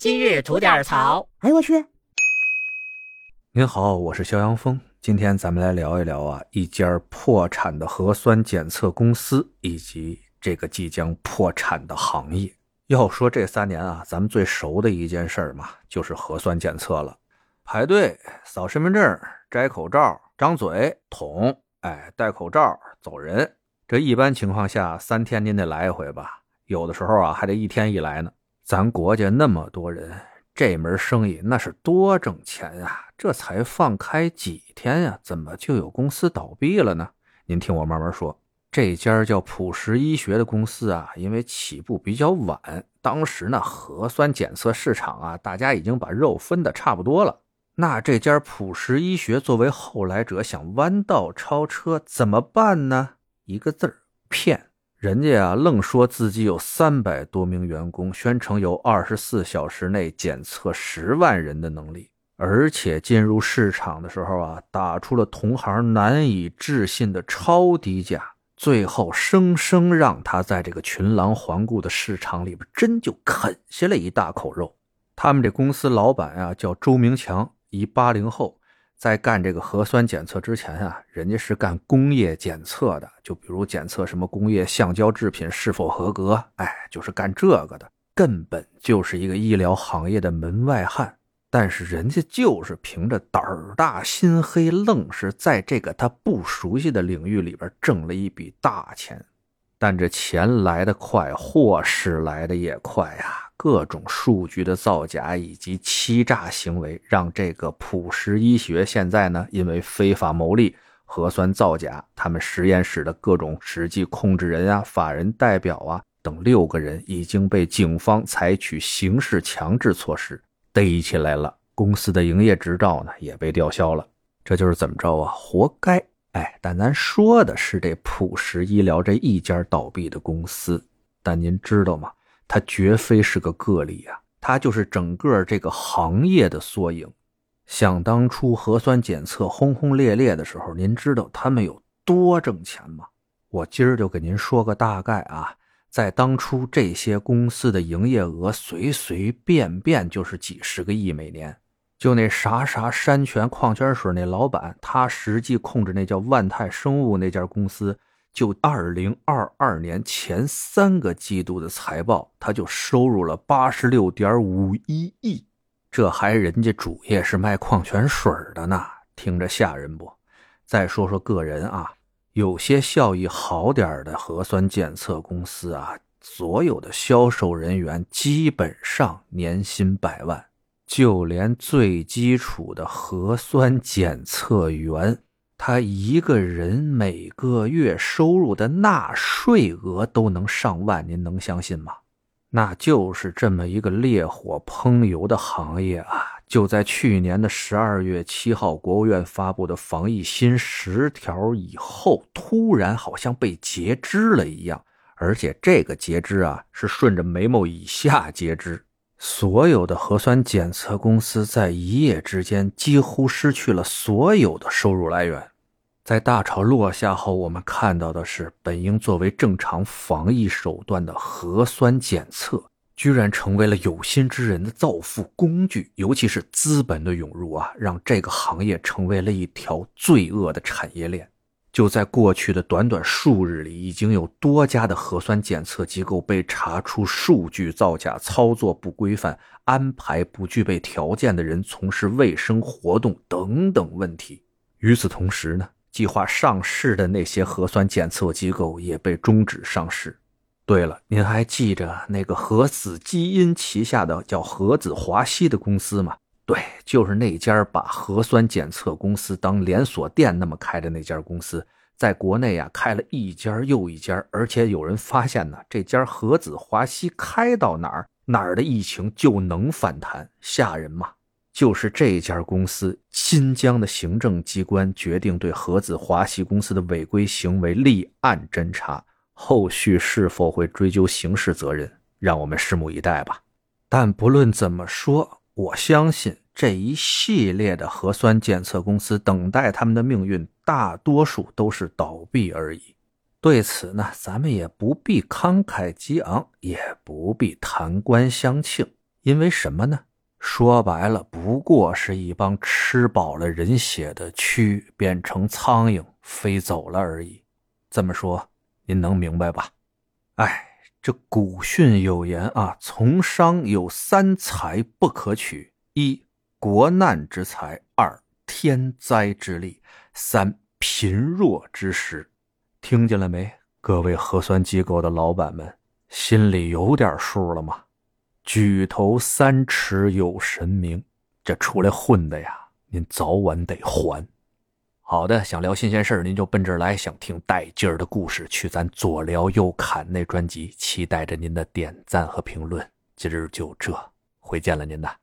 今日吐点槽。哎呦我去！您好，我是肖阳峰。今天咱们来聊一聊啊，一家破产的核酸检测公司以及这个即将破产的行业。要说这三年啊，咱们最熟的一件事儿嘛，就是核酸检测了。排队扫身份证，摘口罩，张嘴捅，哎，戴口罩走人。这一般情况下三天您得来一回吧，有的时候啊还得一天一来呢。咱国家那么多人，这门生意那是多挣钱呀！这才放开几天呀，怎么就有公司倒闭了呢？您听我慢慢说。这家叫普实医学的公司啊，因为起步比较晚，当时呢核酸检测市场啊，大家已经把肉分的差不多了。那这家普实医学作为后来者想弯道超车怎么办呢？一个字儿骗。人家啊愣说自己有三百多名员工，宣称有二十四小时内检测十万人的能力，而且进入市场的时候啊，打出了同行难以置信的超低价。最后，生生让他在这个群狼环顾的市场里边，真就啃下了一大口肉。他们这公司老板啊，叫周明强，一八零后，在干这个核酸检测之前啊，人家是干工业检测的，就比如检测什么工业橡胶制品是否合格，哎，就是干这个的，根本就是一个医疗行业的门外汉。但是人家就是凭着胆儿大心黑，愣是在这个他不熟悉的领域里边挣了一笔大钱。但这钱来得快，祸事来得也快呀！各种数据的造假以及欺诈行为，让这个普实医学现在呢，因为非法牟利、核酸造假，他们实验室的各种实际控制人啊、法人代表啊等六个人已经被警方采取刑事强制措施。逮起来了，公司的营业执照呢也被吊销了，这就是怎么着啊？活该！哎，但咱说的是这普实医疗这一家倒闭的公司，但您知道吗？它绝非是个个例啊，它就是整个这个行业的缩影。想当初核酸检测轰轰烈烈的时候，您知道他们有多挣钱吗？我今儿就给您说个大概啊。在当初，这些公司的营业额随随便便就是几十个亿每年。就那啥啥山泉矿泉水那老板，他实际控制那叫万泰生物那家公司，就二零二二年前三个季度的财报，他就收入了八十六点五一亿。这还人家主业是卖矿泉水的呢，听着吓人不？再说说个人啊。有些效益好点的核酸检测公司啊，所有的销售人员基本上年薪百万，就连最基础的核酸检测员，他一个人每个月收入的纳税额都能上万，您能相信吗？那就是这么一个烈火烹油的行业啊。就在去年的十二月七号，国务院发布的防疫新十条以后，突然好像被截肢了一样，而且这个截肢啊是顺着眉毛以下截肢。所有的核酸检测公司在一夜之间几乎失去了所有的收入来源。在大潮落下后，我们看到的是本应作为正常防疫手段的核酸检测。居然成为了有心之人的造富工具，尤其是资本的涌入啊，让这个行业成为了一条罪恶的产业链。就在过去的短短数日里，已经有多家的核酸检测机构被查出数据造假、操作不规范、安排不具备条件的人从事卫生活动等等问题。与此同时呢，计划上市的那些核酸检测机构也被终止上市。对了，您还记着那个核子基因旗下的叫核子华西的公司吗？对，就是那家把核酸检测公司当连锁店那么开的那家公司，在国内呀开了一家又一家，而且有人发现呢，这家核子华西开到哪儿，哪儿的疫情就能反弹，吓人吗？就是这家公司，新疆的行政机关决定对核子华西公司的违规行为立案侦查。后续是否会追究刑事责任，让我们拭目以待吧。但不论怎么说，我相信这一系列的核酸检测公司等待他们的命运，大多数都是倒闭而已。对此呢，咱们也不必慷慨激昂，也不必弹冠相庆，因为什么呢？说白了，不过是一帮吃饱了人血的蛆变成苍蝇飞走了而已。这么说，您能明白吧？哎，这古训有言啊，从商有三才不可取：一国难之财，二天灾之力，三贫弱之时。听见了没？各位核酸机构的老板们，心里有点数了吗？举头三尺有神明，这出来混的呀，您早晚得还。好的，想聊新鲜事您就奔这儿来；想听带劲儿的故事，去咱左聊右侃那专辑。期待着您的点赞和评论。今儿就这，回见了您的。